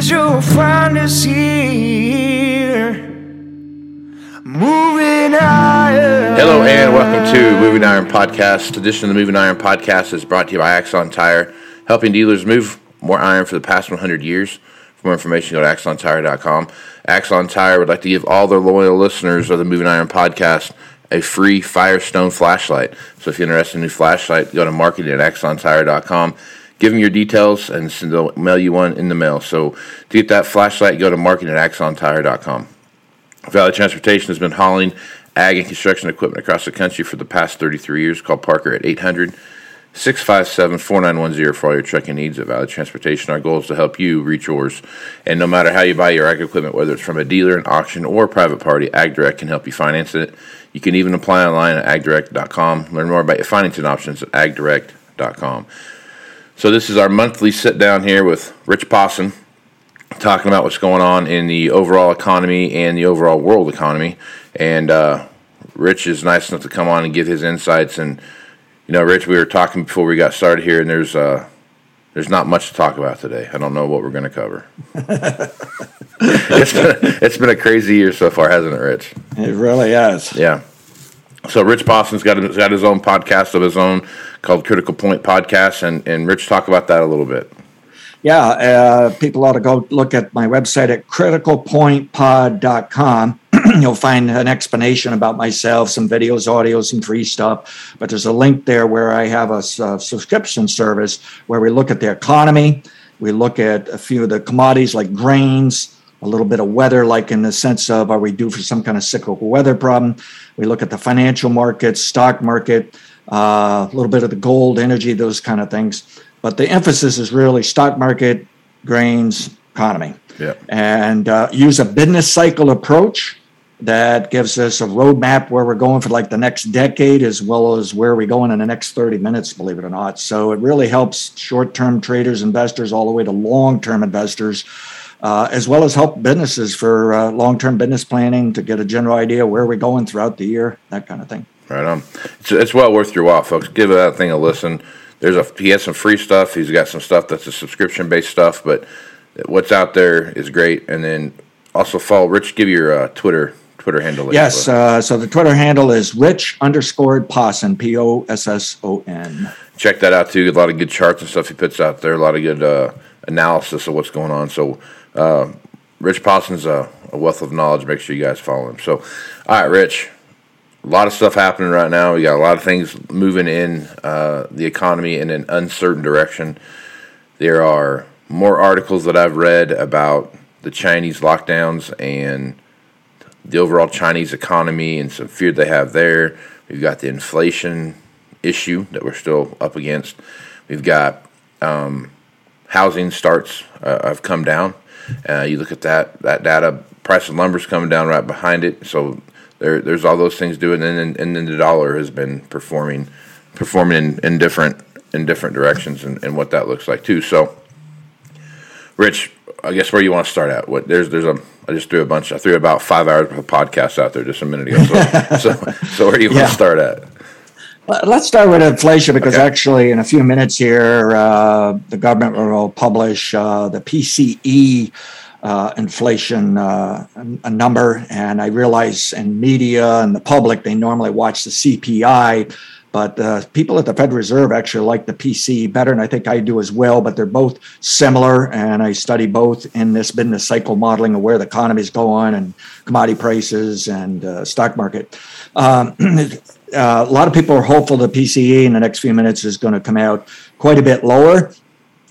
You'll find us here. Moving iron. Hello and welcome to Moving Iron Podcast. Edition of the Moving Iron Podcast is brought to you by Axon Tire, helping dealers move more iron for the past 100 years. For more information, go to axontire.com. Axon Tire would like to give all their loyal listeners of the Moving Iron Podcast a free Firestone flashlight. So if you're interested in a new flashlight, go to marketing at axontire.com. Give them your details and send- they'll mail you one in the mail. So to get that flashlight, go to marketing at axontire.com. Valley Transportation has been hauling ag and construction equipment across the country for the past 33 years. Call Parker at 800 657 4910 for all your trucking needs at Valley Transportation. Our goal is to help you reach yours. And no matter how you buy your ag equipment, whether it's from a dealer, an auction, or a private party, AgDirect can help you finance it. You can even apply online at agdirect.com. Learn more about your financing options at agdirect.com. So, this is our monthly sit down here with Rich Posson talking about what's going on in the overall economy and the overall world economy. And uh, Rich is nice enough to come on and give his insights. And you know, Rich, we were talking before we got started here, and there's uh, there's not much to talk about today. I don't know what we're going to cover. it's been it's been a crazy year so far, hasn't it, Rich? It really has. Yeah. So Rich Posson's got got his own podcast of his own called Critical Point Podcast, and and Rich talk about that a little bit. Yeah, uh, people ought to go look at my website at criticalpointpod.com. You'll find an explanation about myself, some videos, audio, some free stuff. But there's a link there where I have a subscription service where we look at the economy, we look at a few of the commodities like grains, a little bit of weather, like in the sense of are we due for some kind of cyclical weather problem? We look at the financial markets, stock market, a little bit of the gold, energy, those kind of things. But the emphasis is really stock market, grains, economy, Yeah. and uh, use a business cycle approach that gives us a roadmap where we're going for like the next decade as well as where we're going in the next 30 minutes, believe it or not. So it really helps short term traders, investors, all the way to long term investors. Uh, as well as help businesses for uh, long-term business planning to get a general idea where we're going throughout the year, that kind of thing. Right on. It's, it's well worth your while, folks. Give that thing a listen. There's a he has some free stuff. He's got some stuff that's a subscription based stuff, but what's out there is great. And then also follow Rich. Give your uh, Twitter Twitter handle. Yes, uh, so the Twitter handle is rich underscore Posson, P O S S O N. check that out too. A lot of good charts and stuff he puts out there. A lot of good uh, analysis of what's going on. So, uh, Rich Posson's a, a wealth of knowledge. Make sure you guys follow him. So, all right, Rich. A lot of stuff happening right now. We got a lot of things moving in uh, the economy in an uncertain direction. There are more articles that I've read about the Chinese lockdowns and the overall Chinese economy and some fear they have there. We've got the inflation issue that we're still up against. We've got um, housing starts uh, have come down. Uh, you look at that that data. Price of lumber's coming down right behind it. So there, there's all those things doing, and then and then the dollar has been performing performing in, in different in different directions, and, and what that looks like too. So, Rich, I guess where you want to start at? What there's there's a I just threw a bunch. I threw about five hours of podcasts out there just a minute ago. So so, so where do you want to start at? Let- Let's start with inflation because Okay. actually, in a few minutes here, uh, the government will publish uh, the PCE uh, inflation uh, a number, and I realize in media and the public they normally watch the CPI, but uh, people at the Federal Reserve actually like the PCE better, and I think I do as well. But they're both similar, and I study both in this business cycle modeling of where the economy is going and commodity prices and uh, stock market. Um, uh, a lot of people are hopeful the PCE in the next few minutes is going to come out quite a bit lower.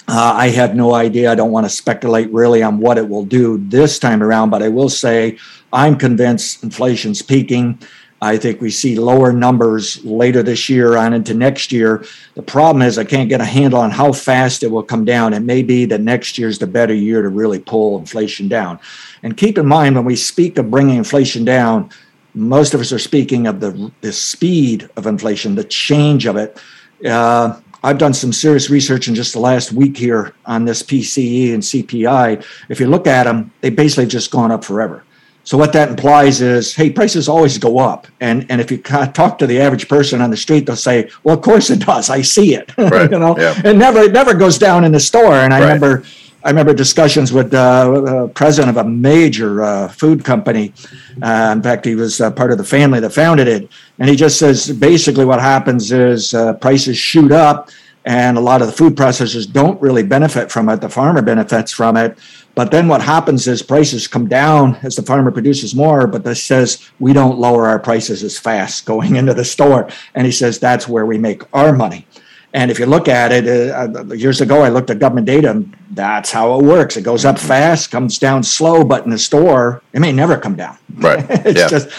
Uh, I have no idea. I don't want to speculate really on what it will do this time around, but I will say I'm convinced inflation's peaking. I think we see lower numbers later this year on into next year. The problem is I can't get a handle on how fast it will come down. It may be that next year's the better year to really pull inflation down. And keep in mind when we speak of bringing inflation down, most of us are speaking of the, the speed of inflation, the change of it. Uh, I've done some serious research in just the last week here on this PCE and CPI. If you look at them, they basically just gone up forever. So what that implies is, hey, prices always go up, and and if you talk to the average person on the street, they'll say, well, of course it does. I see it. Right. you know, yeah. it never it never goes down in the store. And I right. remember I remember discussions with the uh, president of a major uh, food company. Uh, in fact, he was uh, part of the family that founded it, and he just says basically what happens is uh, prices shoot up, and a lot of the food processors don't really benefit from it. The farmer benefits from it, but then what happens is prices come down as the farmer produces more. But this says we don't lower our prices as fast going into the store, and he says that's where we make our money. And if you look at it, uh, uh, years ago, I looked at government data, and that's how it works. It goes up fast, comes down slow, but in the store, it may never come down. Right. it's yeah. just,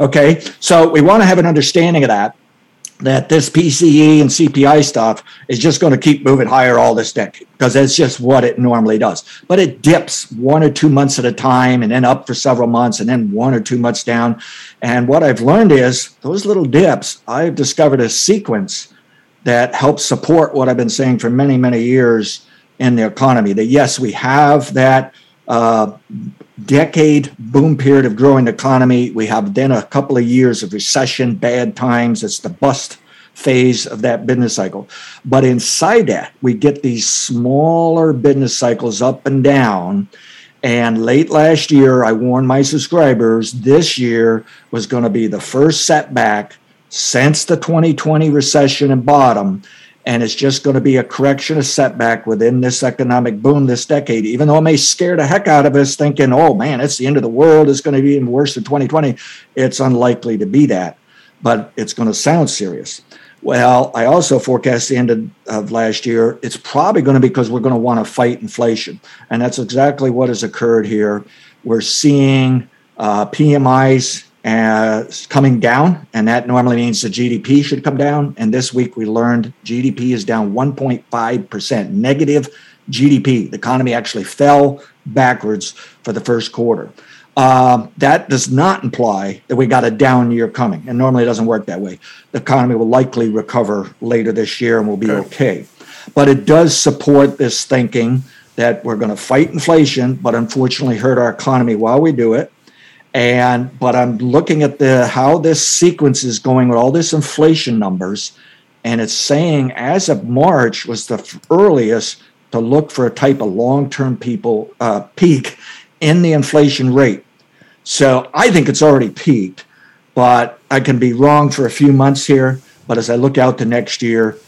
okay. So we want to have an understanding of that, that this PCE and CPI stuff is just going to keep moving higher all this decade because that's just what it normally does. But it dips one or two months at a time and then up for several months and then one or two months down. And what I've learned is those little dips, I've discovered a sequence that helps support what I've been saying for many, many years in the economy. That yes, we have that uh, decade boom period of growing economy. We have then a couple of years of recession, bad times. It's the bust phase of that business cycle. But inside that, we get these smaller business cycles up and down. And late last year, I warned my subscribers this year was going to be the first setback since the 2020 recession and bottom. And it's just going to be a correction, a setback within this economic boom this decade, even though it may scare the heck out of us thinking, oh man, it's the end of the world. It's going to be even worse than 2020. It's unlikely to be that, but it's going to sound serious. Well, I also forecast the end of, of, last year. It's probably going to be because we're going to want to fight inflation. And that's exactly what has occurred here. We're seeing uh, PMIs uh, coming down, and that normally means the GDP should come down. And this week we learned GDP is down 1.5%, negative GDP. The economy actually fell backwards for the first quarter. Uh, that does not imply that we got a down year coming, and normally it doesn't work that way. The economy will likely recover later this year and will be okay. okay. But it does support this thinking that we're going to fight inflation, but unfortunately hurt our economy while we do it and but i'm looking at the how this sequence is going with all this inflation numbers. And it's saying as of march was the earliest to look for a type of long-term people uh, peak in the inflation rate. So i think it's already peaked but i can be wrong for a few months here. But as i look out to next year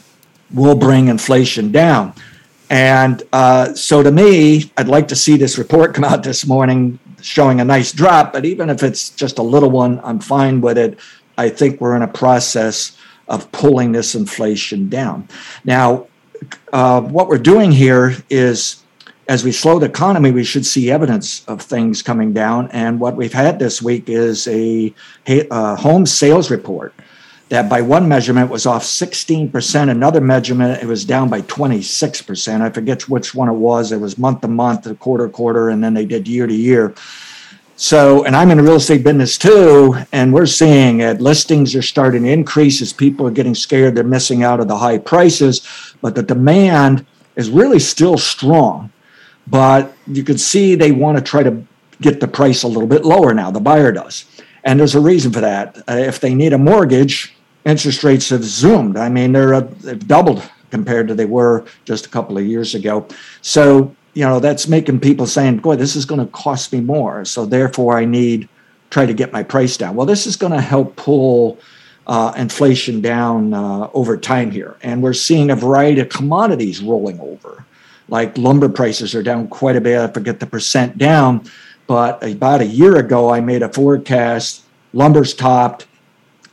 we'll bring inflation down. And uh, so to me, I'd like to see this report come out this morning showing a nice drop, but even if it's just a little one, I'm fine with it. I think we're in a process of pulling this inflation down. Now, uh, what we're doing here is as we slow the economy, we should see evidence of things coming down. And what we've had this week is a, a home sales report that by one measurement was off 16%. Another measurement, it was down by 26%. I forget which one it was. It was month to month, quarter quarter, and then they did year to year. So, and I'm in the real estate business too, and we're seeing that listings are starting to increase as people are getting scared they're missing out of the high prices, but the demand is really still strong. But you can see they want to try to get the price a little bit lower now, the buyer does. And there's a reason for that. Uh, if they need a mortgage, interest rates have zoomed. I mean, they're they've doubled compared to they were just a couple of years ago. So you know, that's making people saying, boy, this is going to cost me more. So therefore, I need try to get my price down. Well, this is going to help pull uh, inflation down uh, over time here. And we're seeing a variety of commodities rolling over. Like lumber prices are down quite a bit. I forget the percent down, but about a year ago, I made a forecast. Lumber's topped.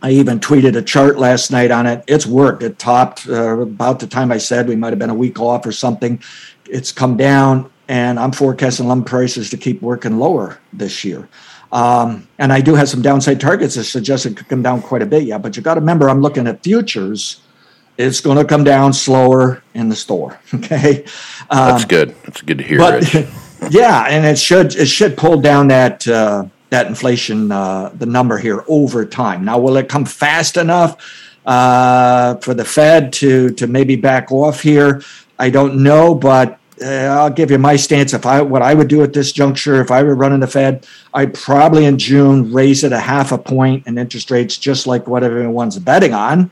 I even tweeted a chart last night on it. It's worked. It topped uh, about the time I said we might have been a week off or something. It's come down, and I'm forecasting lumber prices to keep working lower this year. Um, and I do have some downside targets that suggest it could come down quite a bit. Yeah, but you got to remember, I'm looking at futures. It's going to come down slower in the store. Okay, um, that's good. That's good to hear. But, yeah, and it should it should pull down that uh, that inflation uh, the number here over time. Now, will it come fast enough uh, for the Fed to to maybe back off here? I don't know, but uh, I'll give you my stance. If I what I would do at this juncture, if I were running the Fed, I'd probably in June raise it a half a point in interest rates, just like what everyone's betting on.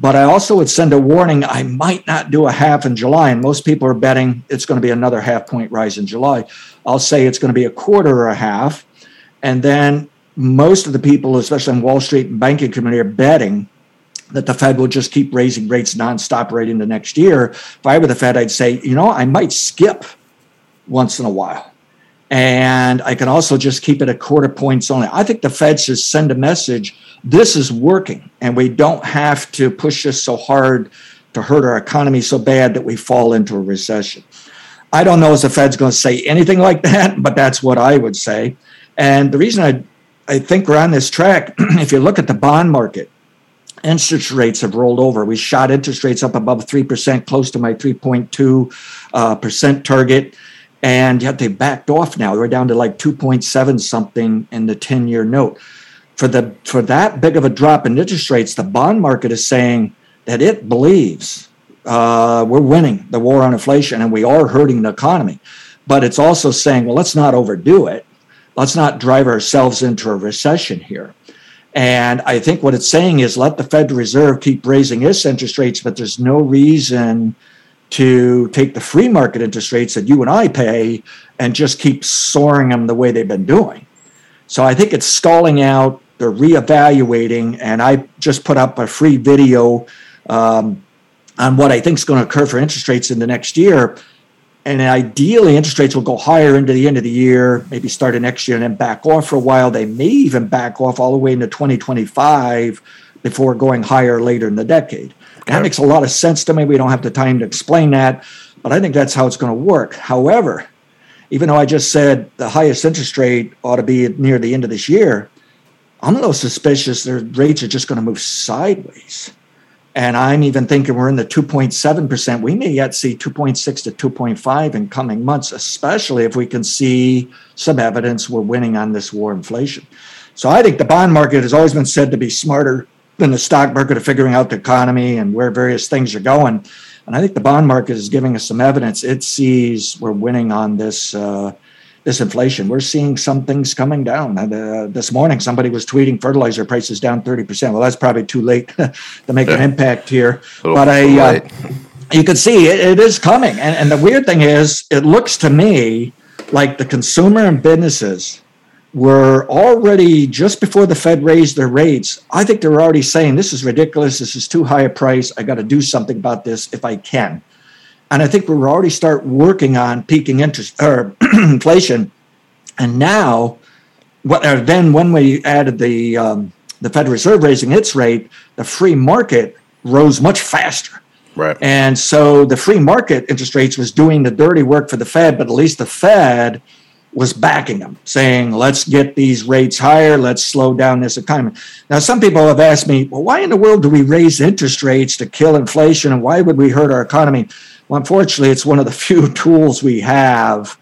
But I also would send a warning. I might not do a half in July, and most people are betting it's going to be another half point rise in July. I'll say it's going to be a quarter or a half, and then most of the people, especially on Wall Street and banking community, are betting that the Fed will just keep raising rates nonstop right into next year. If I were the Fed, I'd say, you know, I might skip once in a while. And I can also just keep it at quarter points only. I think the Fed should send a message this is working, and we don't have to push this so hard to hurt our economy so bad that we fall into a recession. I don't know if the Fed's going to say anything like that, but that's what I would say. And the reason I, I think we're on this track, if you look at the bond market, interest rates have rolled over. We shot interest rates up above 3%, close to my 3.2 uh, percent target. And yet they backed off now. We're down to like 2.7 something in the 10 year note. For, the, for that big of a drop in interest rates, the bond market is saying that it believes uh, we're winning the war on inflation and we are hurting the economy. But it's also saying, well, let's not overdo it. Let's not drive ourselves into a recession here. And I think what it's saying is let the Federal Reserve keep raising its interest rates, but there's no reason to take the free market interest rates that you and I pay and just keep soaring them the way they've been doing. So I think it's stalling out. They're reevaluating, and I just put up a free video um, on what I think is going to occur for interest rates in the next year. And ideally, interest rates will go higher into the end of the year, maybe start of next year, and then back off for a while. They may even back off all the way into 2025 before going higher later in the decade. Okay. That makes a lot of sense to me. We don't have the time to explain that, but I think that's how it's going to work. However, even though I just said the highest interest rate ought to be near the end of this year, I'm a little suspicious their rates are just going to move sideways. And I'm even thinking we're in the 2.7%. We may yet see 2.6 to 2.5 in coming months, especially if we can see some evidence we're winning on this war inflation. So I think the bond market has always been said to be smarter than the stock market of figuring out the economy and where various things are going. And I think the bond market is giving us some evidence. It sees we're winning on this uh, this inflation. We're seeing some things coming down. Uh, this morning, somebody was tweeting fertilizer prices down 30%. Well, that's probably too late to make yeah. an impact here. But I, uh, you can see it, it is coming. And, and the weird thing is, it looks to me like the consumer and businesses were already just before the Fed raised their rates. I think they were already saying, this is ridiculous. This is too high a price. I got to do something about this if I can. And I think we were already start working on peaking interest or inflation. And now, what, uh, then when we added the um, the Federal Reserve raising its rate, the free market rose much faster. Right. And so the free market interest rates was doing the dirty work for the Fed, but at least the Fed was backing them, saying, let's get these rates higher, let's slow down this economy. Now, some people have asked me, well, why in the world do we raise interest rates to kill inflation and why would we hurt our economy? Well, unfortunately, it's one of the few tools we have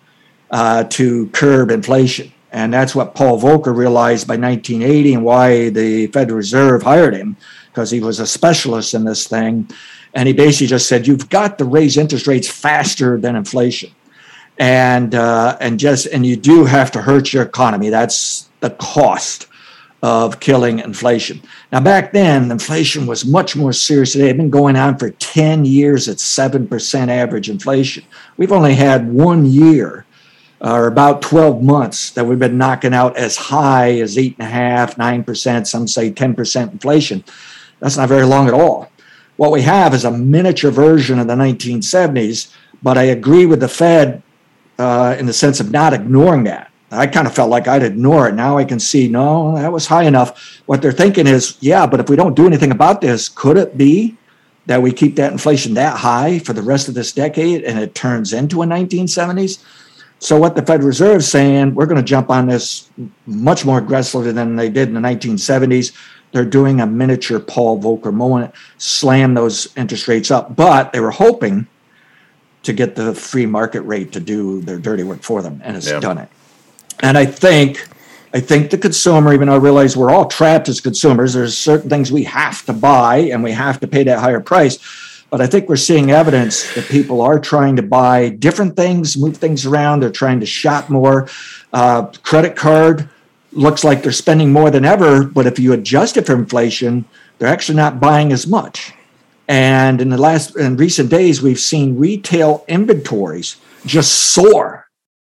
uh, to curb inflation. And that's what Paul Volcker realized by 1980 and why the Federal Reserve hired him, because he was a specialist in this thing. And he basically just said, you've got to raise interest rates faster than inflation and uh, and just and you do have to hurt your economy. That's the cost of killing inflation. Now, back then, inflation was much more serious. It had been going on for 10 years at 7% average inflation. We've only had one year or about 12 months that we've been knocking out as high as 8.5%, 9%, some say 10% inflation. That's not very long at all. What we have is a miniature version of the 1970s, but I agree with the Fed uh, in the sense of not ignoring that. I kind of felt like I'd ignore it. Now I can see, no, that was high enough. What they're thinking is, yeah, but if we don't do anything about this, could it be that we keep that inflation that high for the rest of this decade and it turns into a 1970s? So what the Federal Reserve is saying, we're going to jump on this much more aggressively than they did in the 1970s. They're doing a miniature Paul Volcker moment, slam those interest rates up. But they were hoping to get the free market rate to do their dirty work for them, and it's yeah. done it. And I think, I think the consumer, even though I realize we're all trapped as consumers, there's certain things we have to buy and we have to pay that higher price. But I think we're seeing evidence that people are trying to buy different things, move things around. They're trying to shop more. Uh, credit card looks like they're spending more than ever, but if you adjust it for inflation, they're actually not buying as much. And in the last in recent days, we've seen retail inventories just soar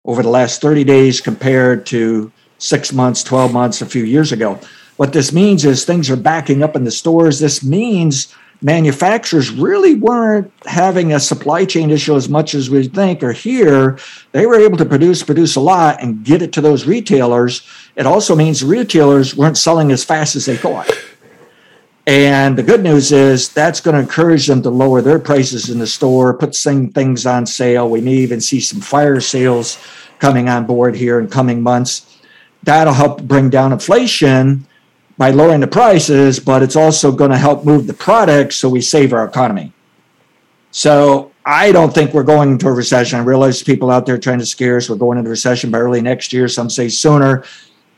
over the last 30 days compared to six months, 12 months, a few years ago. What this means is things are backing up in the stores. This means manufacturers really weren't having a supply chain issue as much as we think or hear. They were able to produce, produce a lot and get it to those retailers. It also means retailers weren't selling as fast as they thought. And the good news is that's going to encourage them to lower their prices in the store, put some things on sale. We may even see some fire sales coming on board here in coming months. That'll help bring down inflation by lowering the prices, but it's also going to help move the product so we save our economy. So I don't think we're going into a recession. I realize people out there trying to scare us. We're going into recession by early next year. Some say sooner.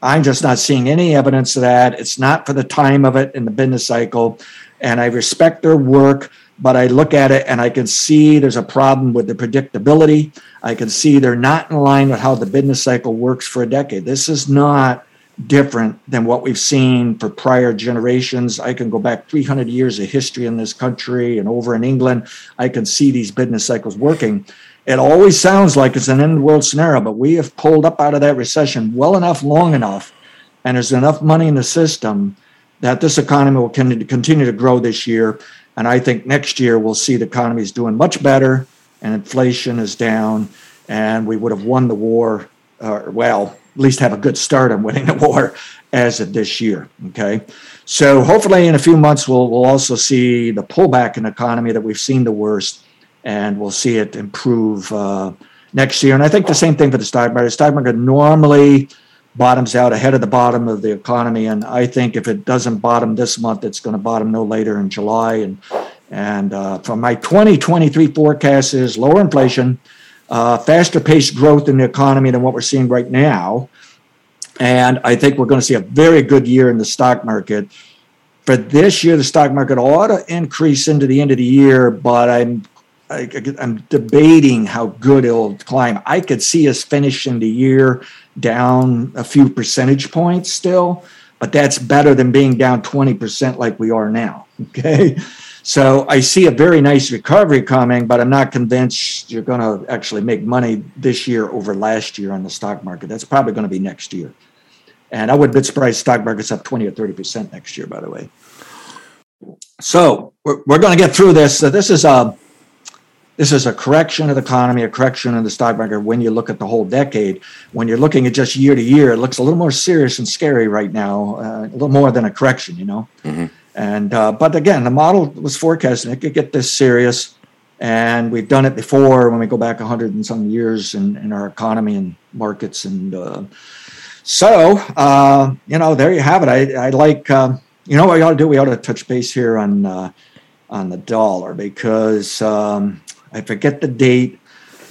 I'm just not seeing any evidence of that. It's not for the time of it in the business cycle. And I respect their work, but I look at it and I can see there's a problem with the predictability. I can see they're not in line with how the business cycle works for a decade. This is not different than what we've seen for prior generations. I can go back 300 years of history in this country and over in England. I can see these business cycles working. It always sounds like it's an end world scenario, but we have pulled up out of that recession well enough, long enough, and there's enough money in the system that this economy will continue to grow this year. And I think next year we'll see the economy is doing much better and inflation is down, and we would have won the war, uh, well, at least have a good start on winning the war as of this year. Okay. So hopefully in a few months, we'll, we'll also see the pullback in the economy that we've seen the worst and we'll see it improve uh, next year. And I think the same thing for the stock market. The stock market normally bottoms out ahead of the bottom of the economy, and I think if it doesn't bottom this month, it's going to bottom no later in July. And and uh, from my 2023 forecast is lower inflation, uh, faster paced growth in the economy than what we're seeing right now. And I think we're going to see a very good year in the stock market. For this year, the stock market ought to increase into the end of the year, but I'm I, am debating how good it'll climb. I could see us finishing the year down a few percentage points still, but that's better than being down 20% like we are now. Okay. So I see a very nice recovery coming, but I'm not convinced you're going to actually make money this year over last year on the stock market. That's probably going to be next year. And I wouldn't be surprised stock market's up 20 or 30% next year, by the way. So we're, we're going to get through this. So this is a this is a correction of the economy, a correction of the stock market when you look at the whole decade. When you're looking at just year to year, it looks a little more serious and scary right now, uh, a little more than a correction, you know. Mm-hmm. And uh, but again, the model was forecasting it could get this serious, and we've done it before when we go back 100 and some years in, in our economy and markets. And uh, so, uh, you know, there you have it. I, I like, uh, you know, what we ought to do? We ought to touch base here on uh, on the dollar because. Um, I forget the date,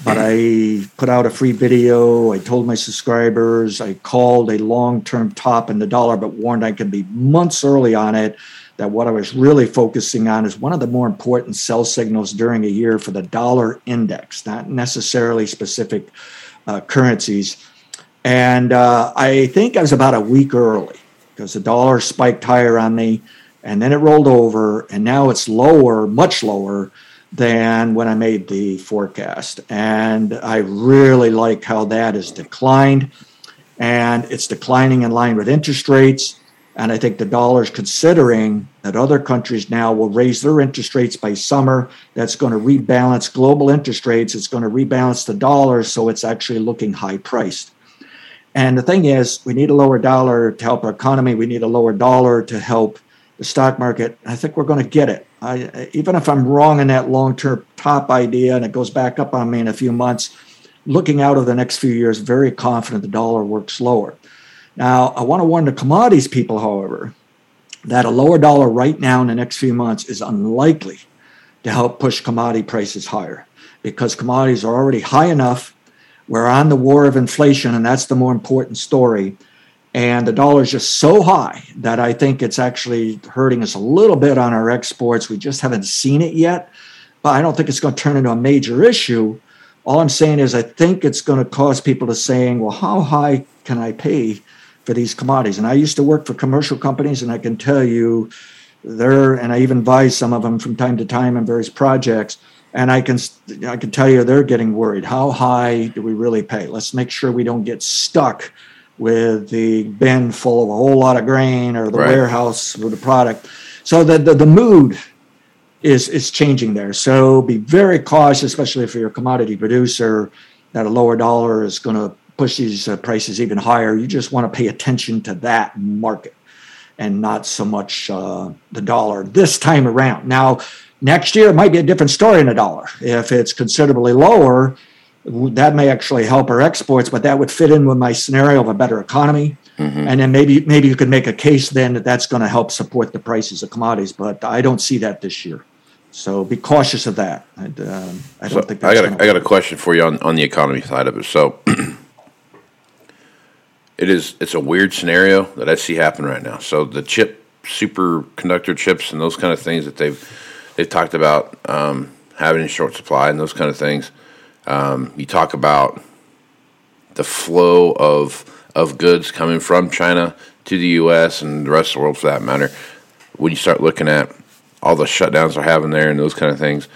but I put out a free video. I told my subscribers I called a long term top in the dollar, but warned I could be months early on it. That what I was really focusing on is one of the more important sell signals during a year for the dollar index, not necessarily specific uh, currencies. And uh, I think I was about a week early because the dollar spiked higher on me and then it rolled over and now it's lower, much lower than when I made the forecast. And I really like how that has declined. And it's declining in line with interest rates. And I think the dollar is considering that other countries now will raise their interest rates by summer. That's going to rebalance global interest rates. It's going to rebalance the dollar. So it's actually looking high priced. And the thing is, we need a lower dollar to help our economy. We need a lower dollar to help the stock market. I think we're going to get it. I, even if I'm wrong in that long term top idea and it goes back up on me in a few months, looking out over the next few years, very confident the dollar works lower. Now, I want to warn the commodities people, however, that a lower dollar right now in the next few months is unlikely to help push commodity prices higher because commodities are already high enough. We're on the war of inflation, and that's the more important story. And the dollar is just so high that I think it's actually hurting us a little bit on our exports. We just haven't seen it yet, but I don't think it's going to turn into a major issue. All I'm saying is, I think it's going to cause people to saying, well, how high can I pay for these commodities? And I used to work for commercial companies, and I can tell you, they're, and I even advise some of them from time to time in various projects. And I can, I can tell you, they're getting worried. How high do we really pay? Let's make sure we don't get stuck with the bin full of a whole lot of grain or the right. warehouse with the product. So the, the, the mood is is changing there. So be very cautious, especially if you're a commodity producer, that a lower dollar is going to push these uh, prices even higher. You just want to pay attention to that market and not so much uh, the dollar this time around. Now, next year it might be a different story in a dollar. If it's considerably lower, that may actually help our exports, but that would fit in with my scenario of a better economy. Mm-hmm. And then maybe maybe you could make a case then that that's going to help support the prices of commodities, but I don't see that this year. So be cautious of that. And, um, I don't so think I got a, I got a question for you on, on the economy side of it. So it is it's a weird scenario that I see happen right now. So the chip superconductor chips and those kind of things that they've they've talked about um, having in short supply and those kind of things um, you talk about the flow of of goods coming from China to the U.S. and the rest of the world, for that matter. When you start looking at all the shutdowns they're having there and those kind of things,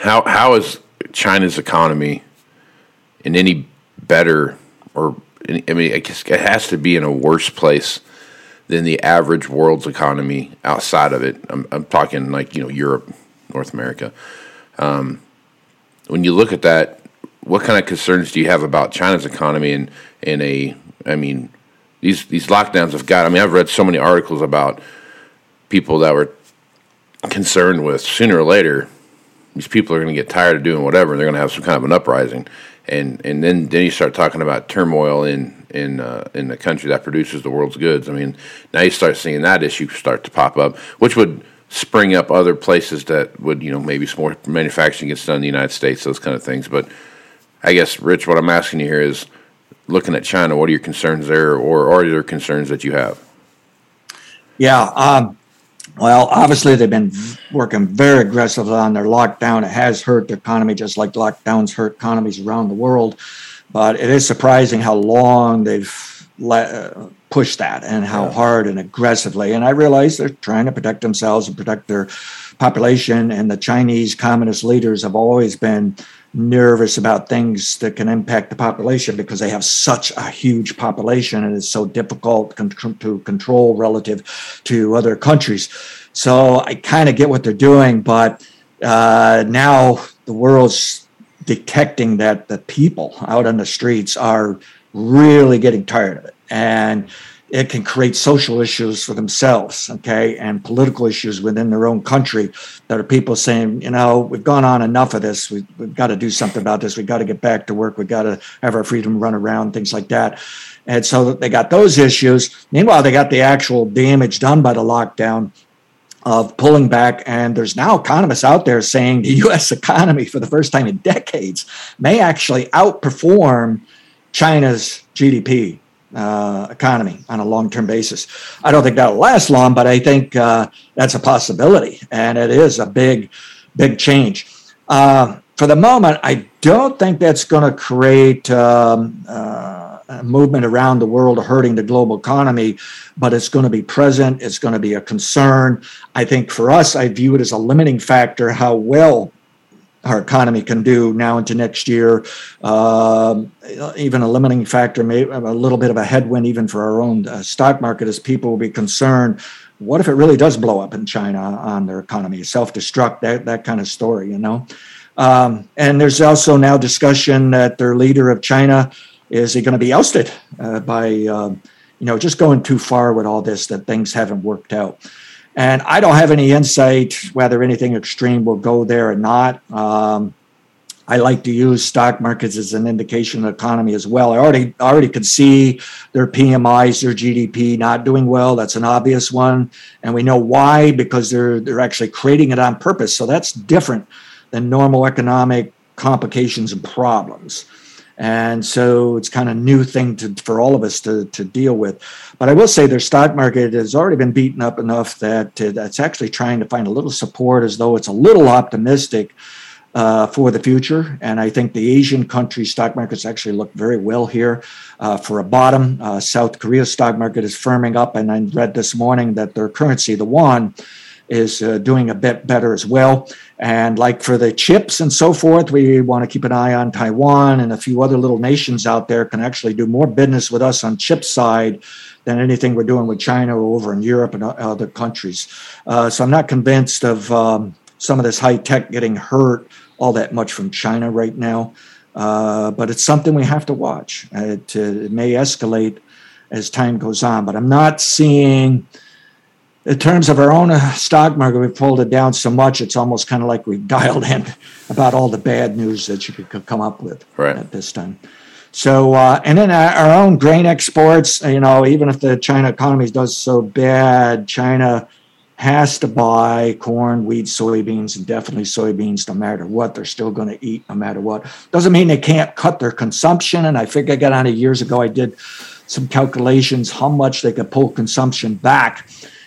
how how is China's economy in any better or I mean, I guess it has to be in a worse place than the average world's economy outside of it. I'm, I'm talking like you know Europe, North America. Um, when you look at that, what kind of concerns do you have about China's economy and in a? I mean, these these lockdowns have got. I mean, I've read so many articles about people that were concerned with sooner or later these people are going to get tired of doing whatever and they're going to have some kind of an uprising and and then then you start talking about turmoil in in uh, in the country that produces the world's goods i mean now you start seeing that issue start to pop up which would spring up other places that would, you know, maybe some more manufacturing gets done in the United States, those kind of things. But I guess, Rich, what I'm asking you here is looking at China, what are your concerns there, or are there concerns that you have? Yeah. Um, well, obviously, they've been working very aggressively on their lockdown. It has hurt the economy, just like lockdowns hurt economies around the world. But it is surprising how long they've let, uh, push that and how hard and aggressively. And I realize they're trying to protect themselves and protect their population. And the Chinese communist leaders have always been nervous about things that can impact the population because they have such a huge population and it's so difficult to control relative to other countries. So I kind of get what they're doing, but uh, now the world's detecting that the people out on the streets are really getting tired of it and it can create social issues for themselves, okay, and political issues within their own country that are people saying, you know, we've gone on enough of this. We, have got to do something about this. We've got to get back to work. We've got to have our freedom run around, things like that. And so they got those issues. Meanwhile, they got the actual damage done by the lockdown of pulling back. And there's now economists out there saying the US economy, for the first time in decades, may actually outperform China's GDP uh, economy on a long term basis. I don't think that'll last long, but I think uh, that's a possibility. And it is a big, big change. Uh, for the moment, I don't think that's going to create um, uh, a movement around the world hurting the global economy, but it's going to be present. It's going to be a concern. I think for us, I view it as a limiting factor how well our economy can do now into next year. Um, even a limiting factor, maybe a little bit of a headwind even for our own uh, stock market as people will be concerned. What if it really does blow up in China on their economy, self-destruct, that that kind of story, you know? Um, and there's also now discussion that their leader of China is he going to be ousted uh, by, uh, you know, just going too far with all this that things haven't worked out. And I don't have any insight whether anything extreme will go there or not. Um, I like to use stock markets as an indication of economy as well. I already already could see their PMIs, their GDP not doing well. That's an obvious one, and we know why because they're they're actually creating it on purpose. So that's different than normal economic complications and problems. And so it's kind of new thing to, for all of us to, to deal with. But I will say their stock market has already been beaten up enough that it's actually trying to find a little support as though it's a little optimistic uh, for the future. And I think the Asian country stock markets actually look very well here uh, for a bottom. Uh, South Korea's stock market is firming up. And I read this morning that their currency, the won, is uh, doing a bit better as well. And like for the chips and so forth, we want to keep an eye on Taiwan and a few other little nations out there can actually do more business with us on chip side than anything we're doing with China or over in Europe and other countries. Uh, so I'm not convinced of um, some of this high tech getting hurt all that much from China right now. Uh, but it's something we have to watch. It, uh, it may escalate as time goes on, but I'm not seeing in terms of our own uh, stock market, we've pulled it down so much, it's almost kind of like we've dialed in about all the bad news that you could come up with right. at this time. So, uh, and then our own grain exports, you know, even if the China economy does so bad, China has to buy corn, wheat, soybeans, and definitely soybeans no matter what. They're still going to eat no matter what. Doesn't mean they can't cut their consumption. And I think I got on it years ago. I did some calculations how much they could pull consumption back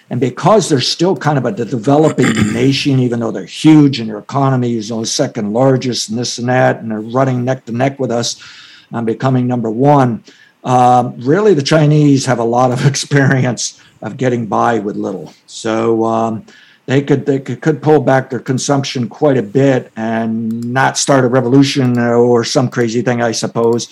and because they're still kind of a developing nation, even though they're huge and their economy is only second largest and this and that, and they're running neck to neck with us on becoming number one, um, really the Chinese have a lot of experience of getting by with little. So um, they could they could, could pull back their consumption quite a bit and not start a revolution or some crazy thing, I suppose.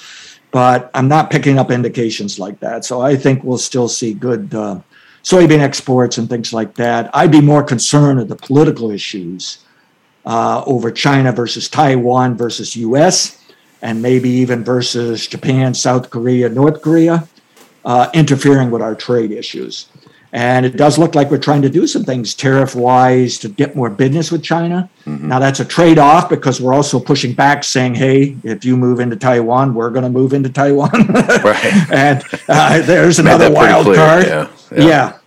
But I'm not picking up indications like that. So I think we'll still see good. Uh, soybean exports and things like that. I'd be more concerned of the political issues uh, over China versus Taiwan versus US, and maybe even versus Japan, South Korea, North Korea, uh, interfering with our trade issues. And it does look like we're trying to do some things tariff wise to get more business with China. Mm-hmm. Now, that's a trade off because we're also pushing back saying, hey, if you move into Taiwan, we're going to move into Taiwan. right. and uh, there's another wild clear. card. Yeah. yeah. yeah.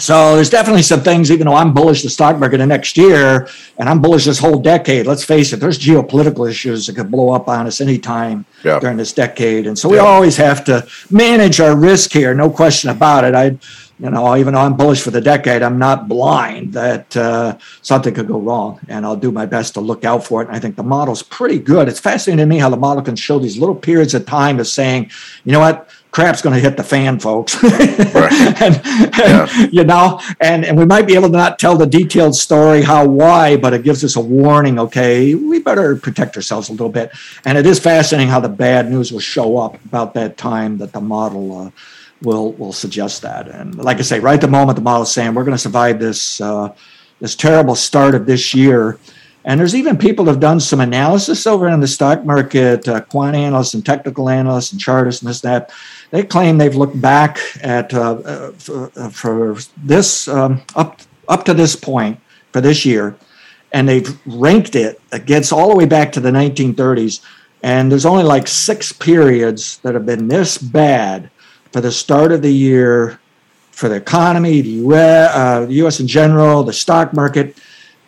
So there's definitely some things, even though I'm bullish the stock market the next year and I'm bullish this whole decade, let's face it, there's geopolitical issues that could blow up on us anytime yeah. during this decade. And so we always have to manage our risk here, no question about it. I you know, even though I'm bullish for the decade, I'm not blind that uh, something could go wrong, and I'll do my best to look out for it. And I think the model's pretty good. It's fascinating to me how the model can show these little periods of time of saying, you know what, crap's going to hit the fan, folks. right. and, and yeah. you know, and and we might be able to not tell the detailed story how why, but it gives us a warning. Okay, we better protect ourselves a little bit. And it is fascinating how the bad news will show up about that time that the model. Uh, will will suggest that. And like I say, right at the moment, the model is saying we're going to survive this uh, this terrible start of this year. And there's even people that have done some analysis over in the stock market, uh, quant analysts and technical analysts and chartists and this and that. They claim they've looked back at uh, uh for, uh, for, this um, up up to this point for this year, and they've ranked it against all the way back to the 1930s. And there's only like six periods that have been this bad for the start of the year for the economy, the US, uh, the US in general, the stock market.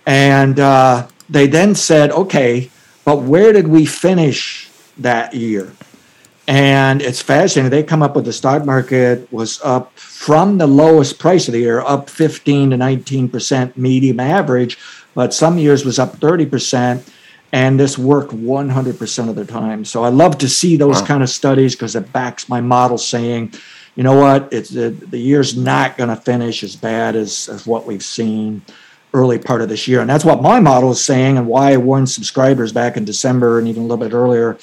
And uh, they then said, okay, but where did we finish that year? And it's fascinating. They come up with the stock market was up from the lowest price of the year, up 15 to 19% medium average, but some years was up 30%. And this worked 100% of the time. So I love to see those wow. kind of studies because it backs my model saying, you know what, it's the, the year's not going to finish as bad as, as what we've seen early part of this year. And that's what my model is saying and why I warned subscribers back in December and even a little bit earlier.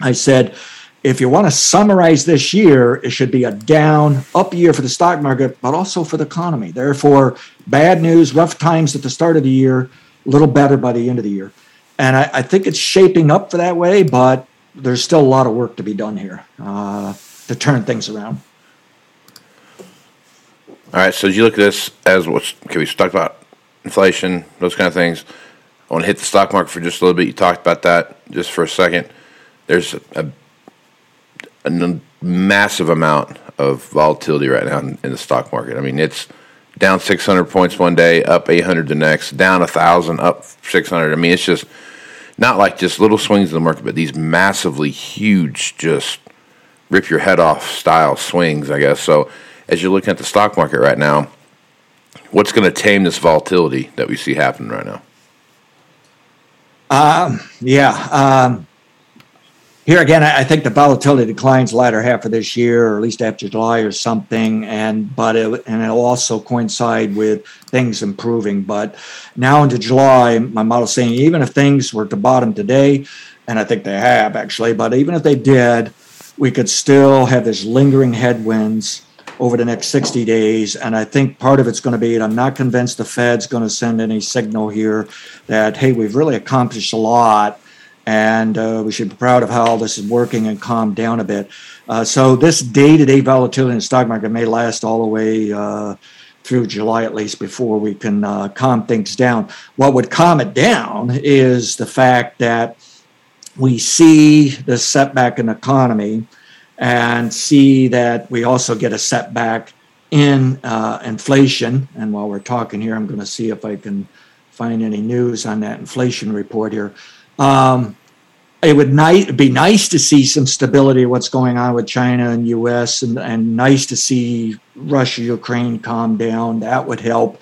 I said, if you want to summarize this year, it should be a down, up year for the stock market, but also for the economy. Therefore, bad news, rough times at the start of the year, a little better by the end of the year. And I, I think it's shaping up for that way, but there's still a lot of work to be done here uh, to turn things around. All right. So you look at this as what's okay, we talked about inflation, those kind of things. I want to hit the stock market for just a little bit. You talked about that just for a second. There's a, a massive amount of volatility right now in, in, the stock market. I mean, it's down 600 points one day, up 800 the next, down a thousand, up 600. I mean, it's just not like just little swings in the market, but these massively huge, just rip your head off style swings, I guess. So as you're looking at the stock market right now, what's going to tame this volatility that we see happening right now? Um, yeah. Um, here again, I think the volatility declines latter half of this year, or at least after July or something, and but it, and it'll also coincide with things improving. But now into July, my model's saying even if things were to bottom today, and I think they have actually, but even if they did, we could still have this lingering headwinds over the next 60 days. And I think part of it's going to be, and I'm not convinced the Fed's going to send any signal here that, hey, we've really accomplished a lot and uh, we should be proud of how all this is working and calm down a bit. Uh, so this day-to-day volatility in the stock market may last all the way uh, through July at least before we can uh, calm things down. What would calm it down is the fact that we see the setback in the economy and see that we also get a setback in uh, inflation. And while we're talking here, I'm going to see if I can find any news on that inflation report here. Um, it would ni- be nice to see some stability of what's going on with China and U.S. and, and nice to see Russia Ukraine calm down. That would help.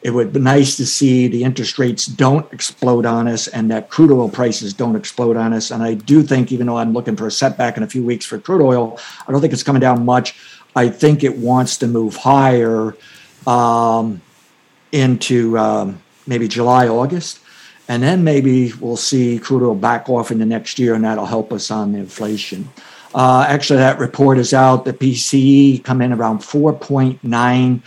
It would be nice to see the interest rates don't explode on us and that crude oil prices don't explode on us. And I do think, even though I'm looking for a setback in a few weeks for crude oil, I don't think it's coming down much. I think it wants to move higher um, into um, maybe July, August. And then maybe we'll see crude oil back off in the next year, and that'll help us on the inflation. Uh, actually, that report is out. The PCE come in around 4.9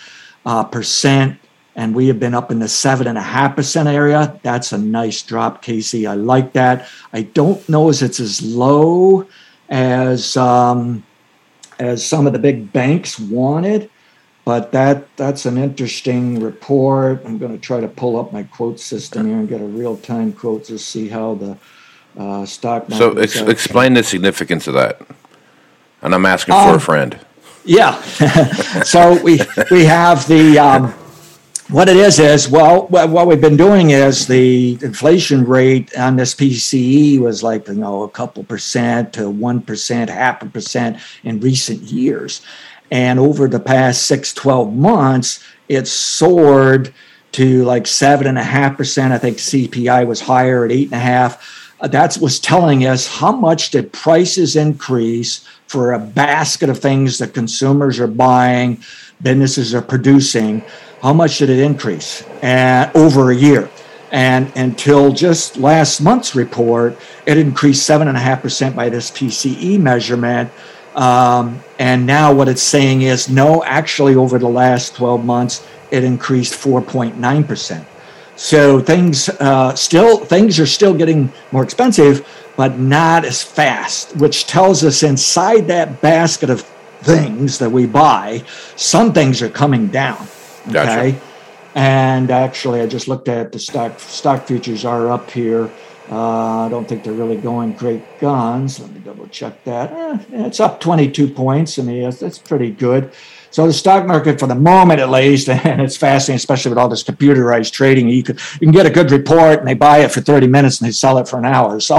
uh, percent, and we have been up in the seven and a half percent area. That's a nice drop, Casey. I like that. I don't know if it's as low as um, as some of the big banks wanted, but that that's an interesting report. I'm going to try to pull up my quote system here and get a real time quote to see how the uh, stock market. So ex- explain the significance of that. And I'm asking for um, a friend. Yeah. so we we have the. Um, what it is is well what we've been doing is the inflation rate on this PCE was like you know a couple percent to one percent half a percent in recent years and over the past six, 12 months, it soared to like seven and a half percent. I think CPI was higher at eight and a half. Uh, that was telling us how much did prices increase for a basket of things that consumers are buying, businesses are producing. How much did it increase over a year? And until just last month's report, it increased seven and a half percent by this PCE measurement. Um, and now what it's saying is no, actually, over the last 12 months, it increased 4.9%. So things uh, still things are still getting more expensive, but not as fast, which tells us inside that basket of things that we buy, some things are coming down. Okay. Gotcha. And actually, I just looked at the stock stock futures are up here uh, I don't think they're really going great guns. Let me double check that. Eh, it's up 22 points. I mean, that's, that's pretty good. So the stock market, for the moment at least, and it's fascinating, especially with all this computerized trading. You can you can get a good report, and they buy it for 30 minutes, and they sell it for an hour. So,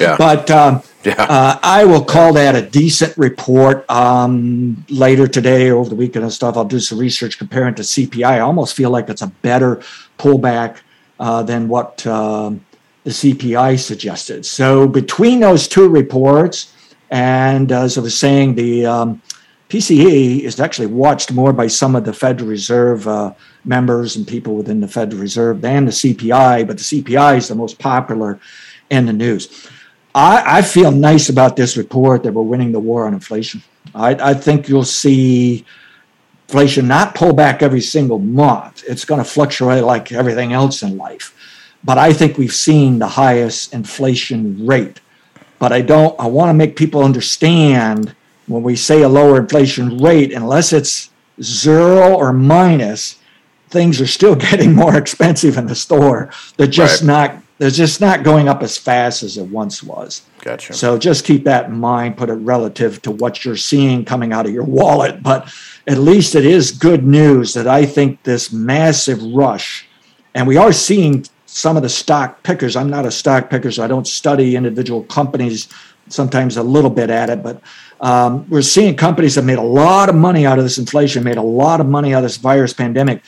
yeah. but um, yeah. Uh, I will call that a decent report. Um, later today, over the weekend and stuff, I'll do some research comparing to CPI. I almost feel like it's a better pullback uh, than what. Um, the CPI suggested. So between those two reports, and as I was saying, the um, PCE is actually watched more by some of the Federal Reserve uh, members and people within the Federal Reserve than the CPI, but the CPI is the most popular in the news. I, I feel nice about this report that we're winning the war on inflation. I, I think you'll see inflation not pull back every single month. It's going to fluctuate like everything else in life. But I think we've seen the highest inflation rate. But I don't, I want to make people understand when we say a lower inflation rate, unless it's zero or minus, things are still getting more expensive in the store. They're just right. not they're just not going up as fast as it once was. Gotcha. So just keep that in mind, put it relative to what you're seeing coming out of your wallet. But at least it is good news that I think this massive rush, and we are seeing some of the stock pickers. I'm not a stock picker, so I don't study individual companies, sometimes a little bit at it, but um, we're seeing companies that made a lot of money out of this inflation, made a lot of money out of this virus pandemic,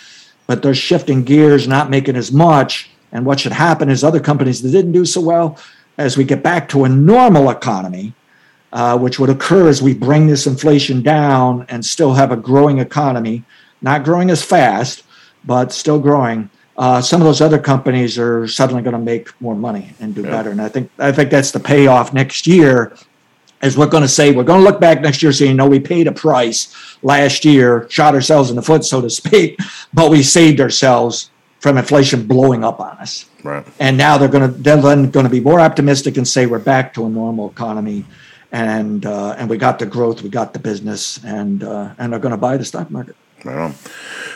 but they're shifting gears, not making as much. And what should happen is other companies that didn't do so well, as we get back to a normal economy, uh, which would occur as we bring this inflation down and still have a growing economy, not growing as fast, but still growing. Uh, some of those other companies are suddenly going to make more money and do yeah. better. And I think I think that's the payoff next year is we're going to say we're going to look back next year saying no we paid a price last year shot ourselves in the foot so to speak but we saved ourselves from inflation blowing up on us right and now they're going to they're then going to be more optimistic and say we're back to a normal economy and uh, and we got the growth we got the business and uh, and they're going to buy the stock market right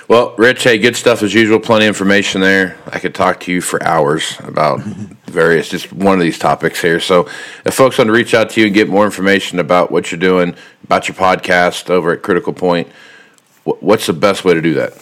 well, Rich, hey, good stuff as usual. Plenty of information there. I could talk to you for hours about various, just one of these topics here. So, if folks want to reach out to you and get more information about what you're doing, about your podcast over at Critical Point, what's the best way to do that?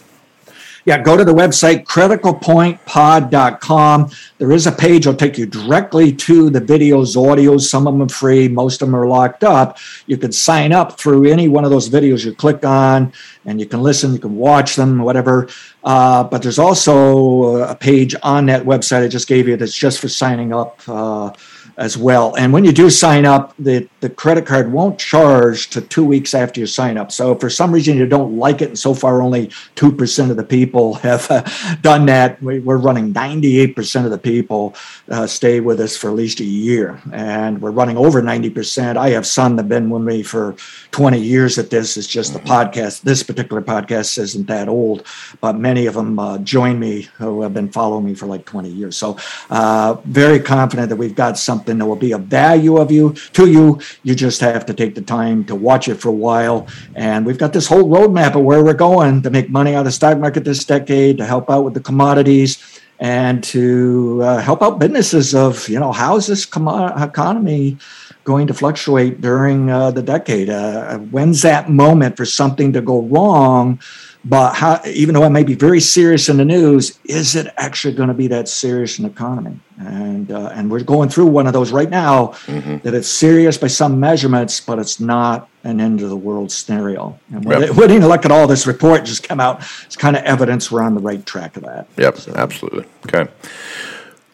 Yeah, go to the website criticalpointpod.com. There is a page that'll take you directly to the videos, audios. Some of them are free, most of them are locked up. You can sign up through any one of those videos you click on, and you can listen, you can watch them, whatever. Uh, but there's also a page on that website I just gave you that's just for signing up. Uh, as well. And when you do sign up, the, the credit card won't charge to two weeks after you sign up. So for some reason you don't like it, and so far only 2% of the people have uh, done that, we, are running 98% of the people uh, stay with us for at least a year. And we're running over 90%. I have some that have been with me for 20 years at this. It's just the podcast. This particular podcast isn't that old, but many of them uh, join me who have been following me for like 20 years. So uh, very confident that we've got something something that will be of value of you to you. You just have to take the time to watch it for a while. And we've got this whole roadmap of where we're going to make money out of the stock market this decade, to help out with the commodities, and to uh, help out businesses of you know how's this com- economy going to fluctuate during uh, the decade? Uh, when's that moment for something to go wrong? But how, even though it may be very serious in the news, is it actually going to be that serious in the economy? And uh, and we're going through one of those right now mm-hmm. that it's serious by some measurements, but it's not an end of the world scenario. And when, yep. when you look at all this report just come out, it's kind of evidence we're on the right track of that. Yep, so. absolutely. Okay.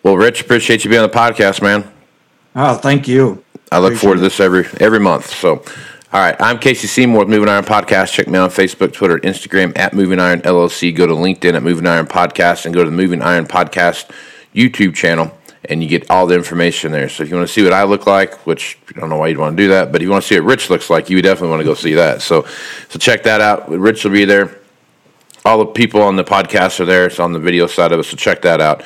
Well, Rich, appreciate you being on the podcast, man. Oh, thank you. I look appreciate forward to this every every month. So. All right, I'm Casey Seymour with Moving Iron Podcast. Check me out on Facebook, Twitter, Instagram at Moving Iron LLC. Go to LinkedIn at Moving Iron Podcast and go to the Moving Iron Podcast YouTube channel, and you get all the information there. So if you want to see what I look like, which I don't know why you'd want to do that, but if you want to see what Rich looks like, you definitely want to go see that. So, so check that out. Rich will be there. All the people on the podcast are there. It's on the video side of it, so check that out.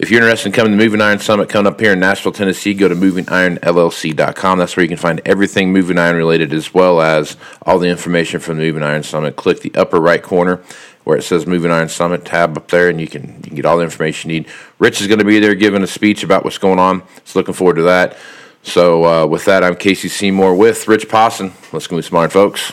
If you're interested in coming to the Moving Iron Summit coming up here in Nashville, Tennessee, go to movingironllc.com. That's where you can find everything Moving Iron related as well as all the information from the Moving Iron Summit. Click the upper right corner where it says Moving Iron Summit tab up there, and you can you can get all the information you need. Rich is going to be there giving a speech about what's going on. So looking forward to that. So uh, with that, I'm Casey Seymour with Rich Posson. Let's go be smart, folks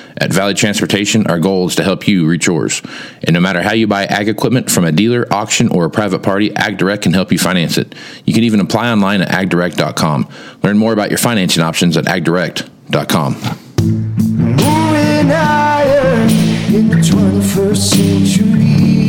At Valley Transportation, our goal is to help you reach yours. And no matter how you buy ag equipment from a dealer, auction, or a private party, AgDirect can help you finance it. You can even apply online at agdirect.com. Learn more about your financing options at agdirect.com. Moving higher in the 21st century.